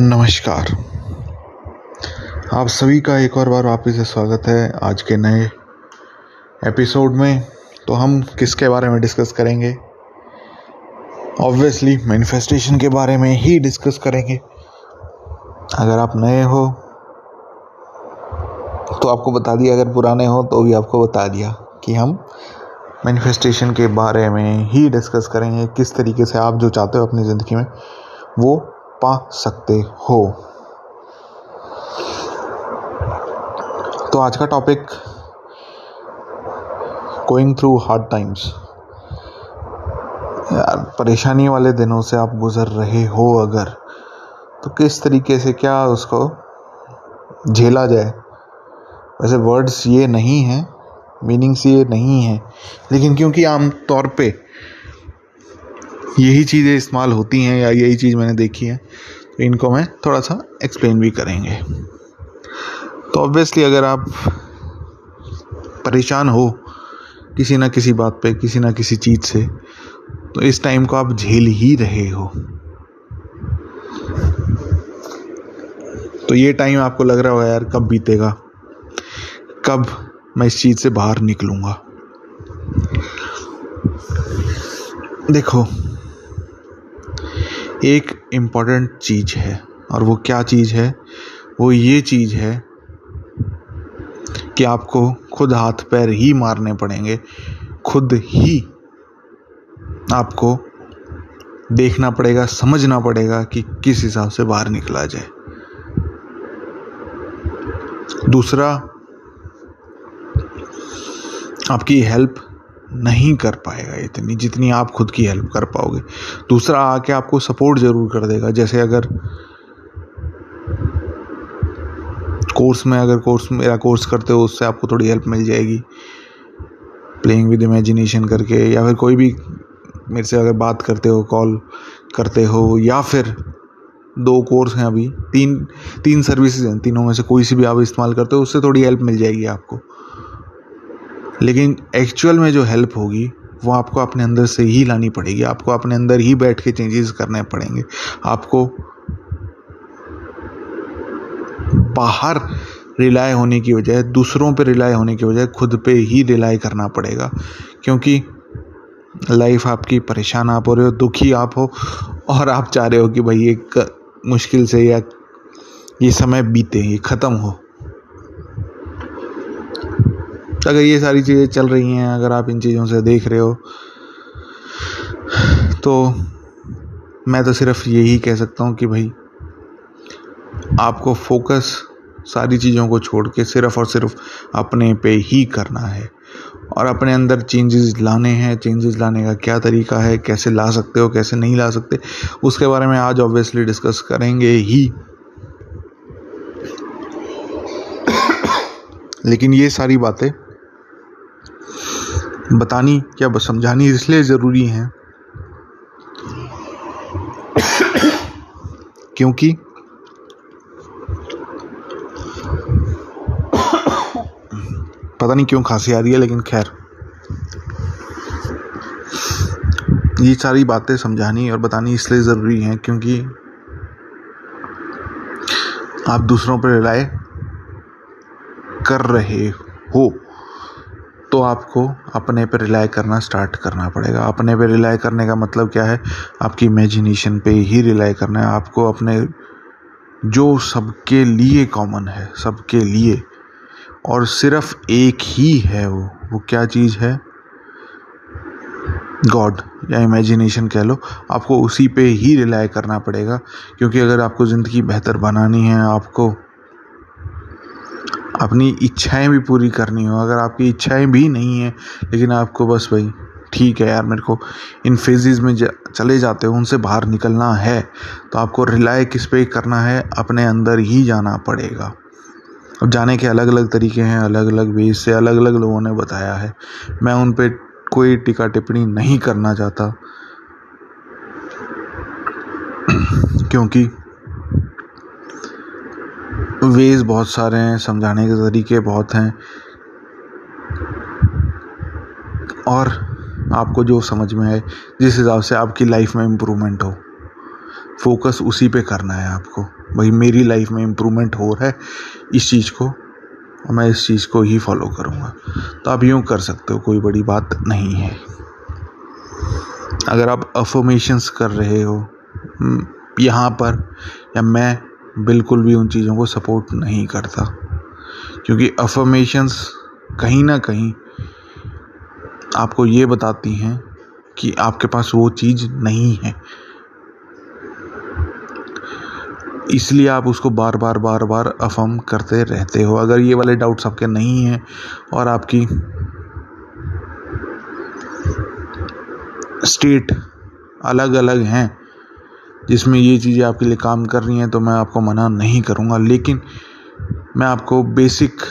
नमस्कार। आप सभी का एक और बार वापस से स्वागत है आज के नए एपिसोड में। तो हम किसके बारे में डिस्कस करेंगे? ऑब्वियसली मैनिफेस्टेशन के बारे में ही डिस्कस करेंगे। अगर आप नए हो तो आपको बता दिया। अगर पुराने हो तो भी आपको बता दिया कि हम मैनिफेस्टेशन के बारे में ही डिस्कस करेंगे। किस तरीके से आप जो चाहते हो अपनी ज़िंदगी में, वो पा सकते हो। तो आज का topic going through hard times परेशानी वाले दिनों से आप गुजर रहे हो अगर तो किस तरीके से क्या उसको झेला जाए? वैसे वर्ड्स ये नहीं हैं मीनिंग्स ये नहीं है, लेकिन क्योंकि आम तौर पे यही चीज़ें इस्तेमाल होती हैं या यही चीज़ मैंने देखी है तो इनको मैं थोड़ा सा एक्सप्लेन भी करेंगे। तो ऑब्वियसली अगर आप परेशान हो किसी ना किसी बात पे, किसी ना किसी चीज़ से तो इस टाइम को आप झेल ही रहे हो। तो ये टाइम आपको लग रहा होगा, यार, कब बीतेगा? कब मैं इस चीज़ से बाहर निकलूँगा? देखो एक इंपॉर्टेंट चीज़ है। और वो क्या चीज़ है? वो ये चीज़ है कि आपको खुद हाथ पैर ही मारने पड़ेंगे। खुद ही आपको देखना पड़ेगा, समझना पड़ेगा कि किस हिसाब से बाहर निकला जाए। दूसरा, आपकी हेल्प नहीं कर पाएगा इतनी, जितनी आप खुद की हेल्प कर पाओगे। दूसरा आके आपको सपोर्ट ज़रूर कर देगा। जैसे अगर कोर्स में, अगर कोर्स मेरा कोर्स करते हो, उससे आपको थोड़ी हेल्प मिल जाएगी। प्लेइंग विद इमेजिनेशन करके, या फिर कोई भी मेरे से अगर बात करते हो कॉल करते हो, या फिर दो कोर्स हैं अभी, तीन तीन सर्विसेज़ हैं, तीनों में से कोई सी भी आप इस्तेमाल करते हो, उससे थोड़ी हेल्प मिल जाएगी आपको। लेकिन एक्चुअल में जो हेल्प होगी, वो आपको अपने अंदर से ही लानी पड़ेगी। आपको अपने अंदर ही बैठ के चेंजेस करने पड़ेंगे। आपको बाहर रिलाय होने की बजाय दूसरों पे रिलाय होने की बजाय खुद पे ही रिलाय करना पड़ेगा। क्योंकि लाइफ आपकी परेशान आप हो रहे हो, दुखी आप हो, और आप चाह रहे हो कि भाई एक मुश्किल से या ये समय बीते, ये ख़त्म हो तो अगर ये सारी चीज़ें चल रही हैं, अगर आप इन चीज़ों से देख रहे हो तो मैं तो सिर्फ़ यही कह सकता हूँ कि भाई, आपको फोकस सारी चीज़ों को छोड़ के सिर्फ़ और सिर्फ़ अपने पे ही करना है। और अपने अंदर चेंजेस लाने हैं। चेंजेस लाने का क्या तरीका है? कैसे ला सकते हो? कैसे नहीं ला सकते? उसके बारे में आज ऑब्वियसली डिस्कस करेंगे ही। लेकिन ये सारी बातें बतानी क्या समझानी इसलिए ज़रूरी है क्योंकि पता नहीं क्यों खांसी आ रही है, लेकिन खैर। ये सारी बातें समझानी और बतानी इसलिए ज़रूरी है क्योंकि आप दूसरों पर रिलाय कर रहे हो। तो आपको अपने पर रिलाई करना स्टार्ट करना पड़ेगा। अपने पे रिलाई करने का मतलब क्या है? आपकी इमेजिनेशन पे ही रिलाई करना है। आपको अपने, जो सबके लिए कॉमन है, सबके लिए, और सिर्फ़ एक ही है वो वो क्या चीज़ है? गॉड या इमेजिनेशन कह लो। आपको उसी पे ही रिलाय करना पड़ेगा, क्योंकि अगर आपको ज़िंदगी बेहतर बनानी है, आपको अपनी इच्छाएँ भी पूरी करनी हो अगर आपकी इच्छाएँ भी नहीं हैं लेकिन आपको बस भाई ठीक है यार मेरे को इन फेजेस में जा, चले जाते हो उनसे बाहर निकलना है तो आपको रिलाय किस पे करना है अपने अंदर ही जाना पड़ेगा। अब जाने के अलग अलग तरीके हैं अलग अलग वेज से अलग अलग लोगों ने बताया है। मैं उन पर कोई टिका टिप्पणी नहीं करना चाहता क्योंकि वेज बहुत सारे हैं, समझाने के तरीके बहुत हैं। और आपको जो समझ में आए, जिस हिसाब से आपकी लाइफ में इम्प्रूवमेंट हो फोकस उसी पे करना है आपको। भाई, मेरी लाइफ में इम्प्रूवमेंट हो रहा है, इस चीज़ को, और मैं इस चीज़ को ही फॉलो करूँगा। तो आप यूँ कर सकते हो, कोई बड़ी बात नहीं है। अगर आप अफर्मेशंस कर रहे हो यहाँ पर, या मैं बिल्कुल भी उन चीज़ों को सपोर्ट नहीं करता। क्योंकि अफर्मेशंस कहीं ना कहीं आपको ये बताती हैं कि आपके पास वो चीज़ नहीं है। इसलिए आप उसको बार बार बार बार अफर्म करते रहते हो। अगर ये वाले डाउट्स आपके नहीं हैं और आपकी स्टेट अलग अलग हैं जिसमें ये चीज़ें आपके लिए काम कर रही हैं तो मैं आपको मना नहीं करूँगा। लेकिन मैं आपको बेसिक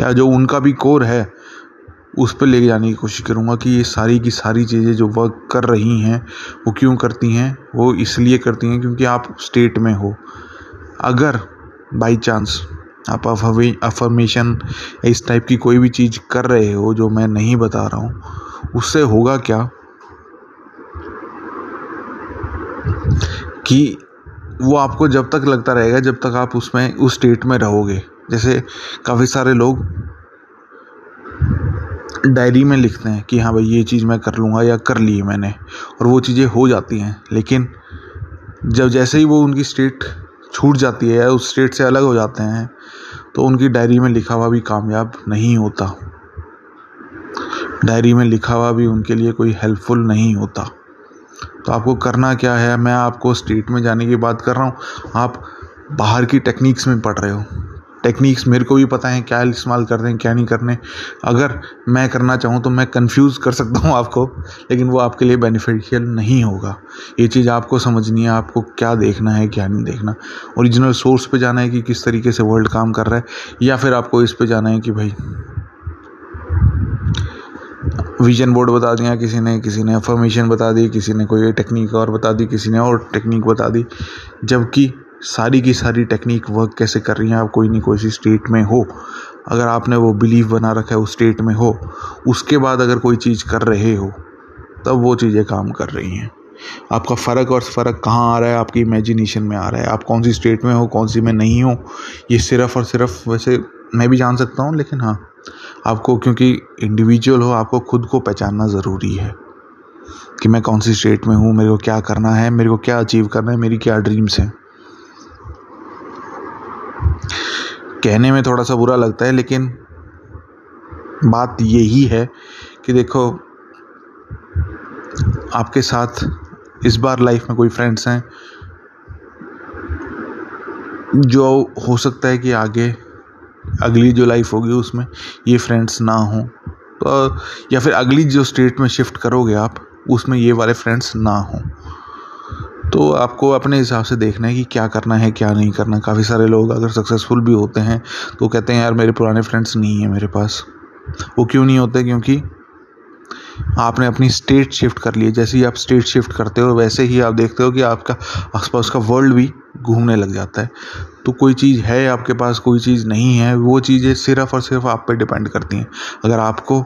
या जो उनका भी कोर है, उस पर ले जाने की कोशिश करूँगा कि ये सारी की सारी चीज़ें जो वर्क कर रही हैं, वो क्यों करती हैं? वो इसलिए करती हैं क्योंकि आप स्टेट में हो। अगर बाई चांस आप अफर्मेशन इस टाइप की कोई भी चीज़ कर रहे हो, जो मैं नहीं बता रहा हूँ, उससे होगा क्या? कि वो आपको जब तक लगता रहेगा, जब तक आप उसमें, उस स्टेट में रहोगे। जैसे काफ़ी सारे लोग डायरी में लिखते हैं कि हाँ भाई, ये चीज़ मैं कर लूँगा या कर ली मैंने और वो चीज़ें हो जाती हैं। लेकिन जब जैसे ही वो उनकी स्टेट छूट जाती है या उस स्टेट से अलग हो जाते हैं तो उनकी डायरी में लिखा हुआ भी कामयाब नहीं होता। डायरी में लिखा हुआ भी उनके लिए कोई हेल्पफुल नहीं होता। तो आपको करना क्या है? मैं आपको स्टेट में जाने की बात कर रहा हूँ। आप बाहर की टेक्निक्स में पढ़ रहे हो। टेक्निक्स मेरे को भी पता है, क्या इस्तेमाल कर रहे हैं, क्या नहीं करने अगर मैं करना चाहूँ तो मैं कंफ्यूज कर सकता हूँ आपको, लेकिन वो आपके लिए बेनिफिशियल नहीं होगा। ये चीज़ आपको समझनी है, आपको क्या देखना है, क्या नहीं देखना। ओरिजिनल सोर्स पे जाना है कि किस तरीके से वर्ल्ड काम कर रहा है, या फिर आपको इस पे जाना है कि भाई विजन बोर्ड बता दिया, किसी ने किसी ने अफर्मेशन बता दी, किसी ने कोई टेक्निक और बता दी, किसी ने और टेक्निक बता दी। जबकि सारी की सारी टेक्निक वर्क कैसे कर रही हैं आप, कोई नहीं, कोई स्टेट में हो। अगर आपने वो बिलीव बना रखा है उस स्टेट में हो, उसके बाद अगर कोई चीज़ कर रहे हो, तब वो चीज़ें काम कर रही हैं। आपका फ़र्क और फ़र्क कहाँ आ रहा है? आपकी इमेजिनेशन में आ रहा है। आप कौन सी स्टेट में हो, कौन सी में नहीं हो? ये सिर्फ़ और सिर्फ़, वैसे मैं भी जान सकता हूँ, लेकिन हाँ। आपको, क्योंकि इंडिविजुअल हो, आपको खुद को पहचानना ज़रूरी है कि मैं कौन सी स्टेट में हूँ, मेरे को क्या करना है, मेरे को क्या अचीव करना है, मेरी क्या ड्रीम्स हैं। कहने में थोड़ा सा बुरा लगता है, लेकिन बात यही है कि देखो, आपके साथ इस बार लाइफ में कोई फ्रेंड्स हैं, जो हो सकता है कि आगे अगली जो लाइफ होगी उसमें ये फ्रेंड्स ना हों। तो या फिर अगली जो स्टेट में शिफ्ट करोगे आप, उसमें ये वाले फ्रेंड्स ना हों। तो आपको अपने हिसाब से देखना है कि क्या करना है, क्या नहीं करना। काफ़ी सारे लोग अगर सक्सेसफुल भी होते हैं तो कहते हैं, यार मेरे पुराने फ्रेंड्स नहीं हैं मेरे पास। वो क्यों नहीं होते? क्योंकि आपने अपनी स्टेट शिफ्ट कर ली जैसे ही आप स्टेट शिफ्ट करते हो, वैसे ही आप देखते हो कि आपका आसपास का वर्ल्ड भी घूमने लग जाता है। तो कोई चीज़ है आपके पास, कोई चीज़ नहीं है, वो चीज़ें सिर्फ़ और सिर्फ़ आप पे डिपेंड करती हैं। अगर आपको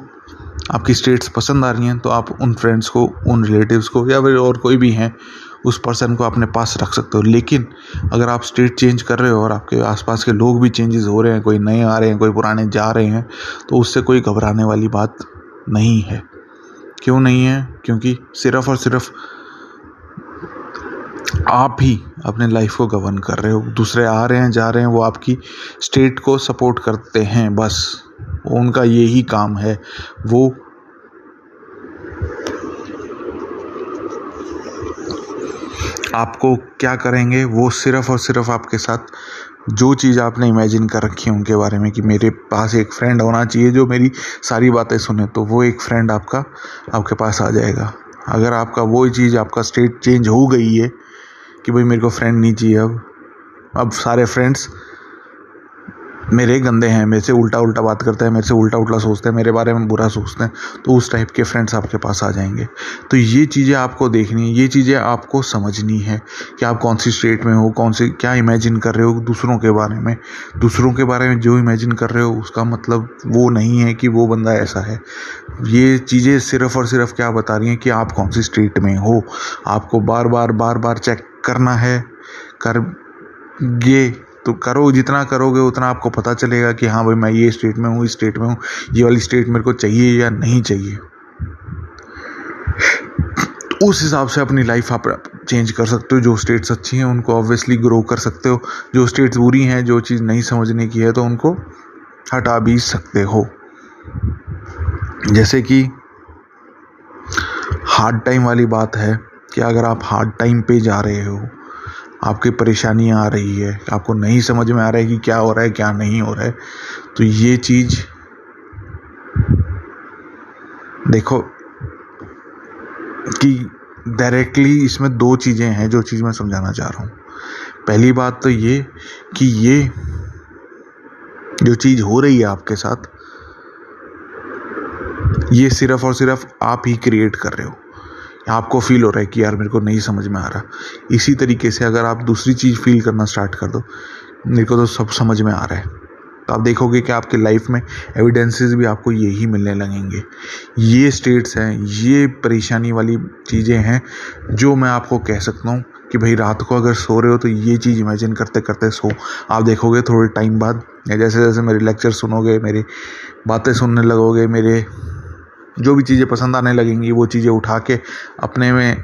आपकी स्टेट्स पसंद आ रही हैं तो आप उन फ्रेंड्स को, उन रिलेटिव्स को या फिर और कोई भी हैं, उस पर्सन को अपने पास रख सकते हो। लेकिन अगर आप स्टेट चेंज कर रहे हो और आपके आसपास के लोग भी चेंजेस हो रहे हैं, कोई नए आ रहे हैं, कोई पुराने जा रहे हैं तो उससे कोई घबराने वाली बात नहीं है। क्यों नहीं है? क्योंकि सिर्फ़ और सिर्फ़ आप ही अपने लाइफ को गवर्न कर रहे हो। दूसरे आ रहे हैं, जा रहे हैं, वो आपकी स्टेट को सपोर्ट करते हैं, बस। उनका यही काम है। वो आपको क्या करेंगे? वो सिर्फ़ और सिर्फ़ आपके साथ जो चीज़ आपने इमेजिन कर रखी है उनके बारे में कि मेरे पास एक फ्रेंड होना चाहिए जो मेरी सारी बातें सुने तो वो एक फ्रेंड आपका, आपके पास आ जाएगा। अगर आपका वो चीज़ आपका स्टेट चेंज हो गई है कि भाई मेरे को फ्रेंड नहीं चाहिए अब अब सारे फ्रेंड्स मेरे गंदे हैं, मेरे से उल्टा उल्टा बात करते हैं, मेरे से उल्टा उल्टा सोचते हैं, मेरे बारे में बुरा सोचते हैं तो उस टाइप के फ्रेंड्स आपके पास आ जाएँगे। तो ये चीज़ें आपको देखनी है, ये चीज़ें आपको समझनी है कि आप कौन सी स्टेट में हो, कौन सी, क्या इमेजिन कर रहे हो दूसरों के बारे में। दूसरों के बारे में जो इमेजिन कर रहे हो, उसका मतलब वो नहीं है कि वो बंदा ऐसा है। ये चीज़ें सिर्फ़ और सिर्फ़ क्या बता रही हैं कि आप कौन सी स्टेट में हो। आपको बार बार बार बार चेक करना है, कर, ये तो करो, जितना करोगे उतना आपको पता चलेगा कि हाँ भाई मैं ये स्टेट में हूँ, इस स्टेट में हूँ। ये वाली स्टेट मेरे को चाहिए या नहीं चाहिए। तो उस हिसाब से अपनी लाइफ आप चेंज कर सकते हो, जो स्टेट्स अच्छी हैं उनको ऑब्वियसली ग्रो कर सकते हो। जो स्टेट्स बुरी हैं, जो चीज़ नहीं समझने की है तो उनको हटा भी सकते हो। जैसे कि हार्ड टाइम वाली बात है कि अगर आप हार्ड टाइम पे जा रहे हो आपकी परेशानियाँ आ रही है, आपको नहीं समझ में आ रहा है कि क्या हो रहा है, क्या नहीं हो रहा है तो ये चीज़ देखो कि डायरेक्टली इसमें दो चीज़ें हैं जो चीज़ मैं समझाना चाह रहा हूँ। पहली बात तो ये कि ये जो चीज़ हो रही है आपके साथ, ये सिर्फ़ और सिर्फ़ आप ही क्रिएट कर रहे हो। आपको फील हो रहा है कि यार मेरे को नहीं समझ में आ रहा। इसी तरीके से अगर आप दूसरी चीज़ फील करना स्टार्ट कर दो, मेरे को तो सब समझ में आ रहा है। तो आप देखोगे कि आपके लाइफ में एविडेंसेस भी आपको यही मिलने लगेंगे। ये स्टेट्स हैं, ये परेशानी वाली चीज़ें हैं जो मैं आपको कह सकता हूँ कि भाई रात को अगर सो रहे हो तो ये चीज़ इमेजिन करते करते सो। आप देखोगे थोड़े टाइम बाद, या जैसे जैसे मेरे लेक्चर सुनोगे, मेरी बातें सुनने लगोगे, मेरे जो भी चीज़ें पसंद आने लगेंगी, वो चीज़ें उठा के अपने में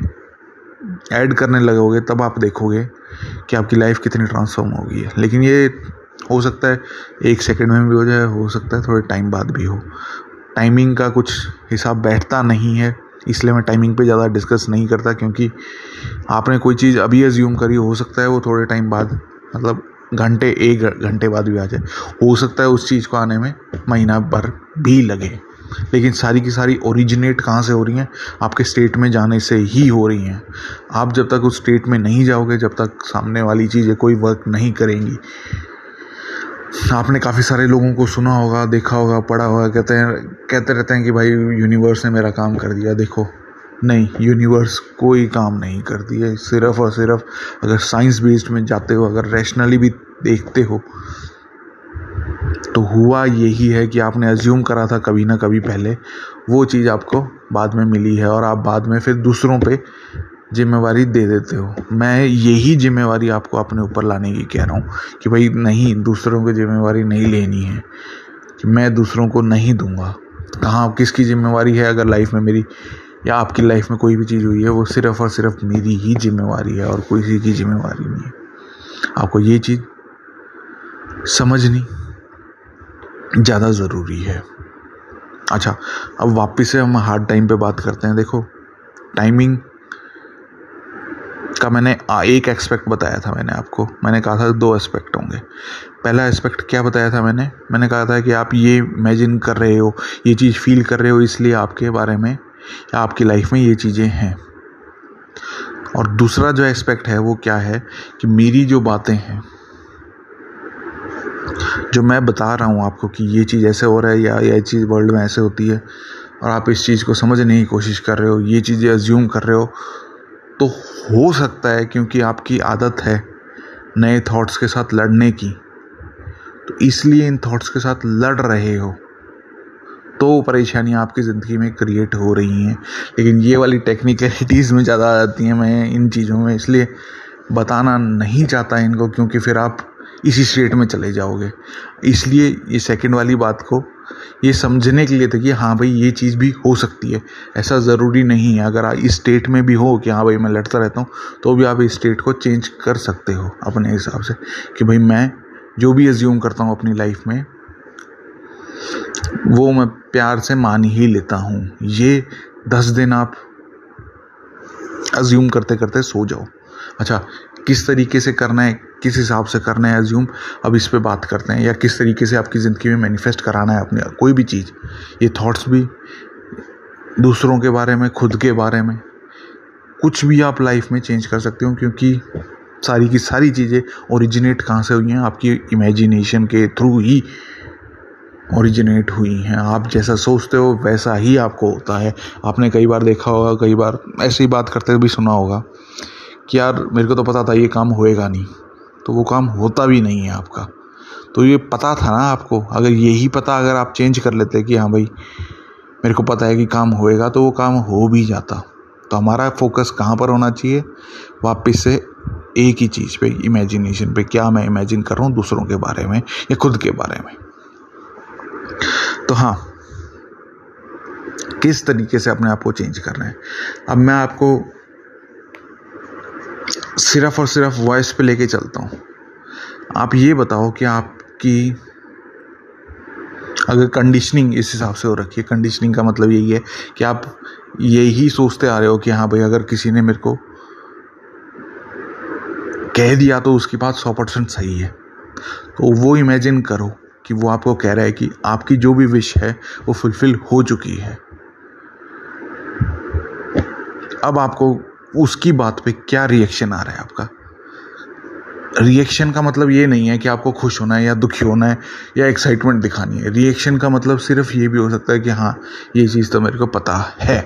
ऐड करने लगोगे, तब आप देखोगे कि आपकी लाइफ कितनी ट्रांसफॉर्म होगी। है लेकिन ये हो सकता है एक सेकंड में भी हो जाए, हो सकता है थोड़े टाइम बाद भी हो। टाइमिंग का कुछ हिसाब बैठता नहीं है, इसलिए मैं टाइमिंग पे ज़्यादा डिस्कस नहीं करता, क्योंकि आपने कोई चीज़ अभी एज्यूम करी, हो सकता है वो थोड़े टाइम बाद मतलब घंटे, एक घंटे बाद भी आ जाए। हो सकता है उस चीज़ को आने में महीना भर भी लगे। लेकिन सारी की सारी ओरिजिनेट कहाँ से हो रही हैं? आपके स्टेट में जाने से ही हो रही हैं। आप जब तक उस स्टेट में नहीं जाओगे, जब तक सामने वाली चीज़ें कोई वर्क नहीं करेंगी। आपने काफ़ी सारे लोगों को सुना होगा, देखा होगा, पढ़ा होगा, कहते हैं, कहते रहते हैं कि भाई यूनिवर्स ने मेरा काम कर दिया, देखो। नहीं यूनिवर्स कोई काम नहीं करती है। सिर्फ़ और सिर्फ़ अगर साइंस बेस्ड में जाते हो, अगर रैशनली भी देखते हो तो हुआ यही है कि आपने अज्यूम करा था कभी ना कभी पहले। वो चीज़ आपको बाद में मिली है और आप बाद में फिर दूसरों पे जिम्मेवारी दे देते हो। मैं यही जिम्मेवारी आपको अपने ऊपर लाने की कह रहा हूँ कि भाई नहीं, दूसरों की जिम्मेवारी नहीं लेनी है। कि मैं दूसरों को नहीं दूँगा। कहाँ, किसकी जिम्मेवारी है अगर लाइफ में मेरी या आपकी लाइफ में कोई भी चीज़ हुई है, वो सिर्फ़ और सिर्फ़ मेरी ही जिम्मेवारी है और किसी की जिम्मेवारी नहीं है। आपको ये चीज़ समझनी ज़्यादा ज़रूरी है। अच्छा अब वापस से हम हार्ड टाइम पे बात करते हैं। देखो टाइमिंग का मैंने एक एस्पेक्ट बताया था मैंने आपको। मैंने कहा था दो एस्पेक्ट होंगे। पहला एस्पेक्ट क्या बताया था मैंने? मैंने कहा था कि आप ये इमेजिन कर रहे हो, ये चीज़ फील कर रहे हो, इसलिए आपके बारे में या आपकी लाइफ में ये चीज़ें हैं। और दूसरा जो एस्पेक्ट है वो क्या है कि मेरी जो बातें हैं जो मैं बता रहा हूँ आपको कि ये चीज़ ऐसे हो रहा है या ये चीज़ वर्ल्ड में ऐसे होती है और आप इस चीज़ को समझने की कोशिश कर रहे हो, ये चीज़ें अज्यूम कर रहे हो तो हो सकता है क्योंकि आपकी आदत है नए थॉट्स के साथ लड़ने की तो इसलिए इन थॉट्स के साथ लड़ रहे हो। तो परेशानियाँ आपकी ज़िंदगी में क्रिएट हो रही हैं, लेकिन ये वाली टेक्निकलिटीज़ में ज़्यादा आ जाती हैं, मैं इन चीज़ों में इसलिए बताना नहीं चाहता इनको क्योंकि फिर आप इसी स्टेट में चले जाओगे। इसलिए ये सेकंड वाली बात को ये समझने के लिए था कि हाँ भाई, ये चीज़ भी हो सकती है। ऐसा ज़रूरी नहीं है। अगर आप इस स्टेट में भी हो कि हाँ भाई, मैं लड़ता रहता हूँ तो भी आप इस स्टेट को चेंज कर सकते हो अपने हिसाब से कि भाई मैं जो भी एज्यूम करता हूँ अपनी लाइफ में, वो मैं प्यार से मान ही लेता हूँ। ये दस दिन आप अज्यूम करते करते सो जाओ। अच्छा किस तरीके से करना है, किस हिसाब से करना है एज्यूम अब इस पर बात करते हैं, या किस तरीके से आपकी ज़िंदगी में मैनिफेस्ट कराना है अपने कोई भी चीज़, ये थॉट्स भी, दूसरों के बारे में, खुद के बारे में, कुछ भी आप लाइफ में चेंज कर सकते हो, क्योंकि सारी की सारी चीज़ें ओरिजिनेट कहाँ से हुई हैं, आपकी इमेजिनेशन के थ्रू ही ओरिजिनेट हुई हैं, आप जैसा सोचते हो, वैसा ही आपको होता है। आपने कई बार देखा होगा, कई बार ऐसी बात करते भी सुना होगा कि यार, मेरे को तो पता था ये काम होएगा नहीं। तो वो काम होता भी नहीं है आपका। तो ये पता था ना आपको? अगर यही पता अगर आप चेंज कर लेते कि हाँ भाई, मेरे को पता है कि काम होएगा तो वो काम हो भी जाता। तो हमारा फोकस कहाँ पर होना चाहिए? वापस से एक ही चीज़ पे इमेजिनेशन पे, क्या मैं इमेजिन कर रहा हूँ दूसरों के बारे में या खुद के बारे में? तो हाँ किस तरीके से अपने आप को चेंज करना है? अब मैं आपको सिर्फ़ और सिर्फ़ वॉइस पे लेके चलता हूँ। आप ये बताओ कि आपकी अगर कंडीशनिंग इस हिसाब से हो रखी है कंडीशनिंग का मतलब यही है कि आप यही सोचते आ रहे हो कि हाँ भाई, अगर किसी ने मेरे को कह दिया तो उसकी बात सौ परसेंट सही है। तो वो इमेजिन करो कि वो आपको कह रहा है कि आपकी जो भी विश है, वो फुलफिल हो चुकी है। अब आपको उसकी बात पे क्या रिएक्शन आ रहा है आपका? रिएक्शन का मतलब ये नहीं है कि आपको खुश होना है या दुखी होना है या एक्साइटमेंट दिखानी है। रिएक्शन का मतलब सिर्फ़ ये भी हो सकता है कि हाँ ये चीज़ तो मेरे को पता है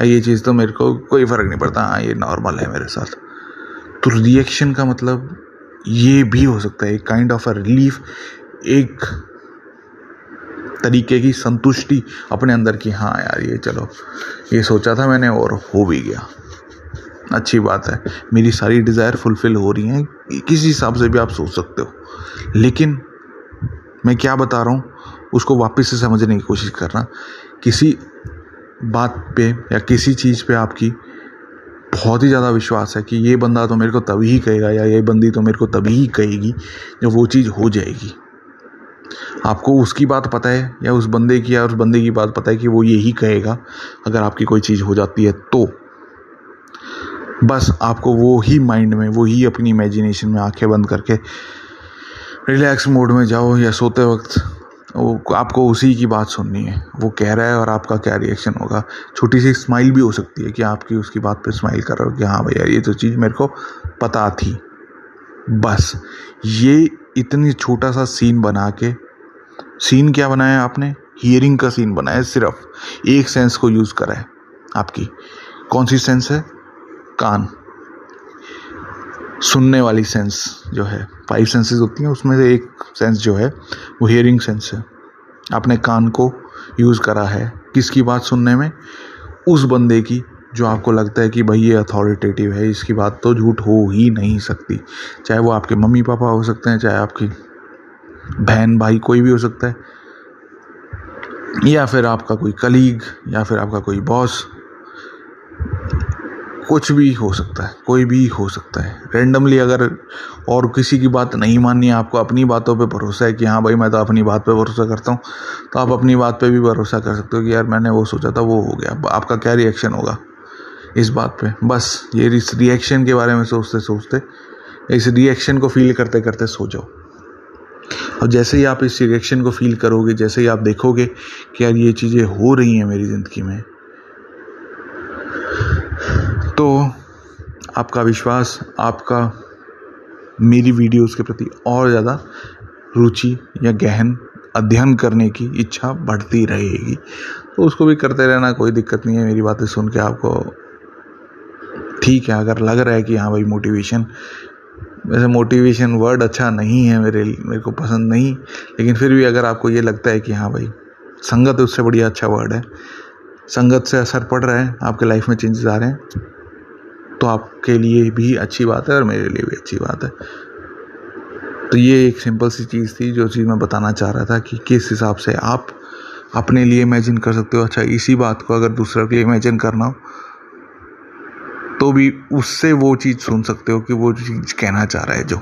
या ये चीज़ तो मेरे को कोई फ़र्क नहीं पड़ता। हाँ ये नॉर्मल है मेरे साथ। तो रिएक्शन का मतलब ये भी हो सकता है एक काइंड ऑफ़ अ रिलीफ एक तरीके की संतुष्टि अपने अंदर की हाँ यार, ये चलो, ये सोचा था मैंने और हो भी गया। अच्छी बात है। मेरी सारी डिज़ायर फुलफ़िल हो रही हैं। किसी हिसाब से भी आप सोच सकते हो। लेकिन मैं क्या बता रहा हूँ, उसको वापस से समझने की कोशिश करना। किसी बात पे या किसी चीज़ पे आपकी बहुत ही ज़्यादा विश्वास है कि ये बंदा तो मेरे को तभी ही कहेगा या ये बंदी तो मेरे को तभी ही कहेगी जब वो चीज़ हो जाएगी। आपको उसकी बात पता है या उस बंदे की या उस बंदे की बात पता है कि वो यही कहेगा। अगर आपकी कोई चीज़ हो जाती है तो। बस आपको वो ही माइंड में, वो ही अपनी इमेजिनेशन में आँखें बंद करके रिलैक्स मोड में जाओ या सोते वक्त, वो आपको उसी की बात सुननी है। वो कह रहा है और आपका क्या रिएक्शन होगा? छोटी सी स्माइल भी हो सकती है कि आपकी उसकी बात पे स्माइल कर रहे हो कि हाँ भैया, ये तो चीज़ मेरे को पता थी। बस, ये इतनी छोटा सा सीन बना के सीन क्या बनाया आपने? हियरिंग का सीन बनाया, सिर्फ़ एक सेंस को यूज़ करा है आपकी। कौन सी सेंस है? कान। सुनने वाली सेंस जो है फाइव सेंसेस होती हैं, उसमें से एक सेंस जो है, वो हियरिंग सेंस है। आपने कान को यूज़ करा है, किसकी बात सुनने में? उस बंदे की, जो आपको लगता है कि भाई ये अथॉरिटेटिव है, इसकी बात तो झूठ हो ही नहीं सकती। चाहे वो आपके मम्मी पापा हो सकते हैं, चाहे आपकी बहन भाई कोई भी हो सकता है, या फिर आपका कोई कलीग या फिर आपका कोई बॉस कुछ भी हो सकता है, कोई भी हो सकता है। रेंडमली अगर और किसी की बात नहीं माननी है आपको अपनी बातों पे भरोसा है कि हाँ भाई, मैं तो अपनी बात पे भरोसा करता हूँ तो आप अपनी बात पे भी भरोसा कर सकते हो कि यार मैंने वो सोचा था, वो हो गया। आपका क्या रिएक्शन होगा इस बात पे? बस, ये इस रिएक्शन के बारे में सोचते सोचते, इस रिएक्शन को फील करते करते सो जाओ। और जैसे ही आप इस रिएक्शन को फील करोगे, जैसे ही आप देखोगे कि यार ये चीज़ें हो रही हैं मेरी ज़िंदगी में तो आपका विश्वास, आपका मेरी वीडियोस के प्रति और ज़्यादा रुचि या गहन अध्ययन करने की इच्छा बढ़ती रहेगी। तो उसको भी करते रहना, कोई दिक्कत नहीं है। मेरी बातें सुन के आपको ठीक है, अगर लग रहा है कि हाँ भाई मोटिवेशन वैसे मोटिवेशन वर्ड अच्छा नहीं है मेरे मेरे को पसंद नहीं, लेकिन फिर भी अगर आपको ये लगता है कि हाँ भाई, संगत उससे बढ़िया अच्छा वर्ड है। संगत से असर पड़ रहा है, आपके लाइफ में चेंजेस आ रहे हैं। तो आपके लिए भी अच्छी बात है और मेरे लिए भी अच्छी बात है। तो ये एक सिंपल सी चीज़ थी जो चीज़ मैं बताना चाह रहा था कि किस हिसाब से आप अपने लिए इमेजिन कर सकते हो। अच्छा इसी बात को अगर दूसरे के लिए इमेजिन करना हो तो भी उससे वो चीज़ सुन सकते हो कि वो चीज़ कहना चाह रहा है जो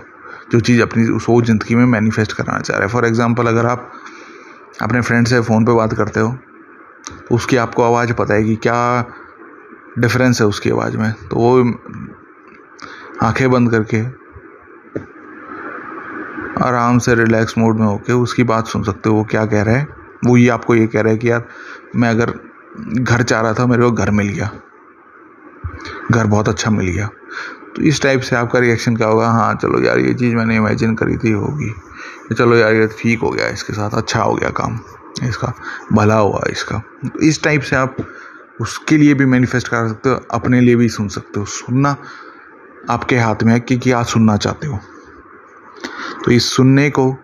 जो चीज़ अपनी उस, वो ज़िंदगी में मैनिफेस्ट कराना चाह रहा है। फॉर एग्ज़ाम्पल अगर आप अपने फ्रेंड से फ़ोन पे बात करते हो तो उसकी आपको आवाज़ पता है कि क्या डिफरेंस है उसकी आवाज़ में। तो वो आँखें बंद करके आराम से रिलैक्स मोड में होके उसकी बात सुन सकते हो, वो क्या कह रहा है। वो ये आपको ये कह रहा है कि यार, मैं अगर घर चाह रहा था, मेरे को घर मिल गया। घर बहुत अच्छा मिल गया। तो इस टाइप से आपका रिएक्शन क्या होगा? हाँ चलो यार, ये चीज़ मैंने इमेजिन करी थी, होगी। चलो यार, ये ठीक हो गया इसके साथ अच्छा हो गया काम, इसका, भला हुआ इसका। तो इस टाइप से आप उसके लिए भी मैनिफेस्ट कर सकते हो, अपने लिए भी सुन सकते हो। सुनना आपके हाथ में है कि क्या सुनना चाहते हो। तो इस सुनने को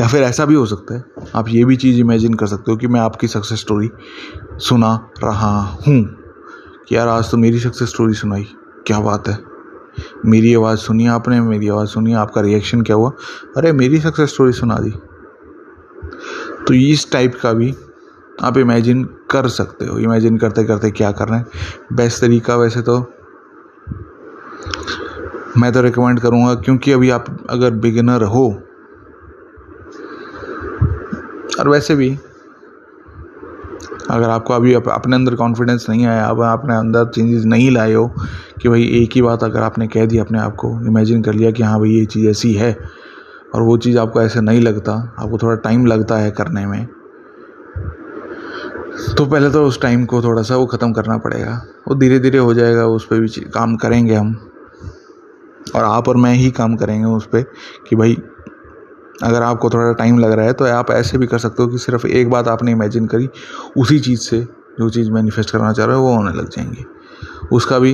या फिर ऐसा भी हो सकता है, आप ये भी चीज़ इमेजिन कर सकते हो कि मैं आपकी सक्सेस स्टोरी सुना रहा हूँ। कि यार, आज तो मेरी सक्सेस स्टोरी सुनाई, क्या बात है? मेरी आवाज़ सुनी आपने, मेरी आवाज़ सुनी, आपका रिएक्शन क्या हुआ? अरे, मेरी सक्सेस स्टोरी सुना दी। तो इस टाइप का भी आप इमेजिन कर सकते हो। इमेजिन करते करते क्या कर रहे हैं? बेस्ट तरीका वैसे तो मैं तो रिकमेंड करूँगा, क्योंकि अभी आप अगर बिगिनर हो, और वैसे भी अगर आपको अभी अपने अंदर कॉन्फिडेंस नहीं आया अब आपने अंदर चेंजेस नहीं लाए हो, कि भाई एक ही बात अगर आपने कह दी अपने आप को इमेजिन कर लिया कि हाँ भाई ये चीज़ ऐसी है, और वो चीज़ आपको ऐसे नहीं लगता, आपको थोड़ा टाइम लगता है करने में तो पहले तो उस टाइम को थोड़ा सा वो ख़त्म करना पड़ेगा। वो धीरे धीरे हो जाएगा, उस पर भी काम करेंगे हम। और आप और मैं ही काम करेंगे उस पर कि भाई, अगर आपको थोड़ा टाइम लग रहा है तो आप ऐसे भी कर सकते हो कि सिर्फ़ एक बात आपने इमेजिन करी, उसी चीज़ से जो चीज़ मैनिफेस्ट करना चाह रहे हो, वो होने लग जाएँगी। उसका भी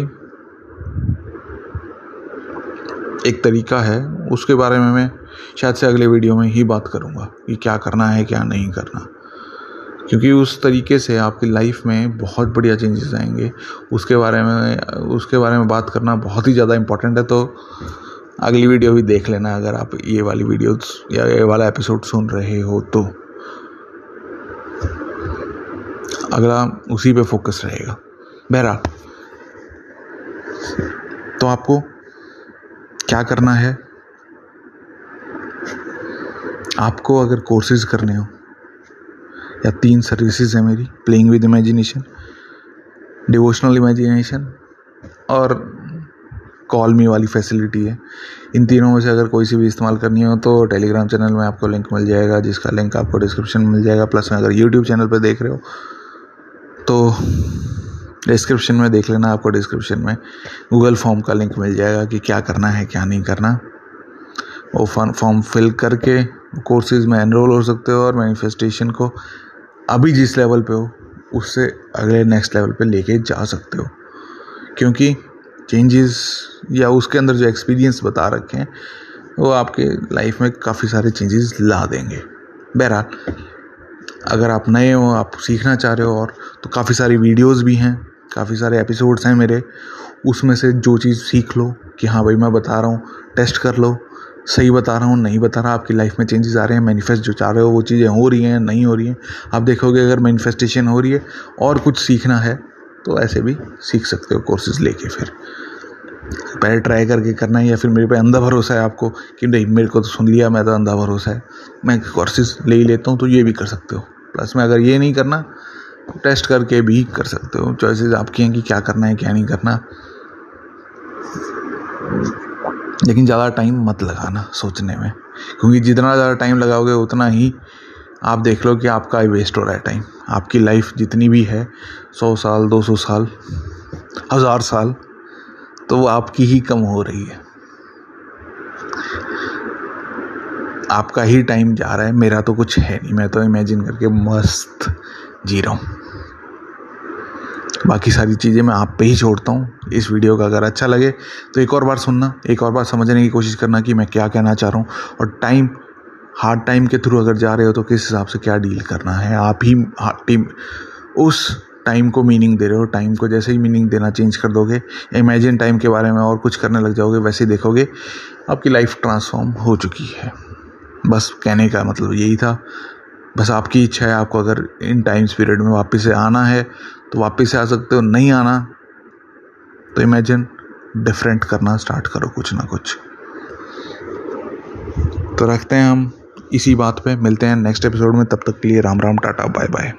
एक तरीका है। उसके बारे में मैं शायद से अगले वीडियो में ही बात करूँगा कि क्या करना है, क्या नहीं करना। क्योंकि उस तरीके से आपकी लाइफ में बहुत बढ़िया चेंजेस आएँगे। उसके बारे में, उसके बारे में बात करना बहुत ही ज़्यादा इम्पोर्टेंट है तो अगली वीडियो भी देख लेना अगर आप ये वाली वीडियो या ये वाला एपिसोड सुन रहे हो तो। अगला उसी पे फोकस रहेगा। बहरहाल तो आपको क्या करना है? आपको अगर कोर्सेज करने हो या तीन सर्विसेज़ है मेरी playing with imagination devotional imagination और कॉल मी वाली फैसिलिटी है। इन तीनों में से अगर कोई सी भी इस्तेमाल करनी हो तो टेलीग्राम चैनल में आपको लिंक मिल जाएगा, जिसका लिंक आपको डिस्क्रिप्शन में मिल जाएगा। प्लस में अगर यूट्यूब चैनल पर देख रहे हो तो डिस्क्रिप्शन में देख लेना, आपको डिस्क्रिप्शन में गूगल फॉर्म का लिंक मिल जाएगा कि क्या करना है, क्या नहीं करना। वो फॉर्म फिल करके कोर्सेज में एनरोल हो सकते हो और मैनिफेस्टेशन को अभी जिस लेवल पे हो, उससे अगले नेक्स्ट लेवल पे लेके जा सकते हो। क्योंकि चेंजेस या उसके अंदर जो एक्सपीरियंस बता रखे हैं, वो आपके लाइफ में काफ़ी सारे चेंजेस ला देंगे। बहरहाल, अगर आप नए हो, आप सीखना चाह रहे हो और तो काफ़ी सारी वीडियोस भी हैं, काफ़ी सारे एपिसोड्स हैं मेरे, उसमें से जो चीज़ सीख लो कि हाँ भाई मैं बता रहा हूँ टेस्ट कर लो। सही बता रहा हूँ, नहीं बता रहा, आपकी लाइफ में चेंजेस आ रहे हैं मैनिफेस्ट जो चाह रहे हो वो चीज़ें हो रही हैं, नहीं हो रही हैं। आप देखोगे अगर मैनिफेस्टेशन हो रही है और कुछ सीखना है तो ऐसे भी सीख सकते हो कोर्सेज लेके फिर। पहले ट्राई करके करना है या फिर मेरे पे अंधा भरोसा है आपको कि नहीं, मेरे को तो सुन लिया, मैं तो अंधा भरोसा है। मैं कोर्सेज ले ही लेता हूँ तो ये भी कर सकते हो। प्लस में अगर ये नहीं करना तो टेस्ट करके भी कर सकते हो। चॉइसेस आपकी हैं कि क्या करना है, क्या नहीं करना। लेकिन ज़्यादा टाइम मत लगाना सोचने में, क्योंकि जितना ज़्यादा टाइम लगाओगे, उतना ही आप देख लो कि आपका वेस्ट हो रहा है टाइम आपकी लाइफ जितनी भी है, सौ साल, दो सौ साल, हज़ार साल तो वो आपकी ही कम हो रही है. आपका ही टाइम जा रहा है, मेरा तो कुछ है नहीं, मैं तो इमेजिन करके मस्त जी रहा हूँ. बाकी सारी चीज़ें मैं आप पे ही छोड़ता हूँ। इस वीडियो का अगर अच्छा लगे तो एक और बार सुनना, एक और बार समझने की कोशिश करना कि मैं क्या कहना चाह रहा हूँ। और टाइम, हार्ड टाइम के थ्रू अगर जा रहे हो तो किस हिसाब से क्या डील करना है? आप ही टीम, उस टाइम को मीनिंग दे रहे हो, टाइम को जैसे ही मीनिंग देना चेंज कर दोगे। इमेजिन टाइम के बारे में और कुछ करने लग जाओगे, वैसे ही देखोगे, आपकी लाइफ ट्रांसफॉर्म हो चुकी है। बस कहने का मतलब यही था। बस आपकी इच्छा है, आपको अगर इन टाइम्स पीरियड में वापस से आना है तो वापस से आ सकते हो, नहीं आना तो इमेजिन डिफरेंट करना स्टार्ट करो कुछ ना कुछ। तो रखते हैं हम इसी बात पे, मिलते हैं नेक्स्ट एपिसोड में, तब तक के लिए Ram Ram, tata bye bye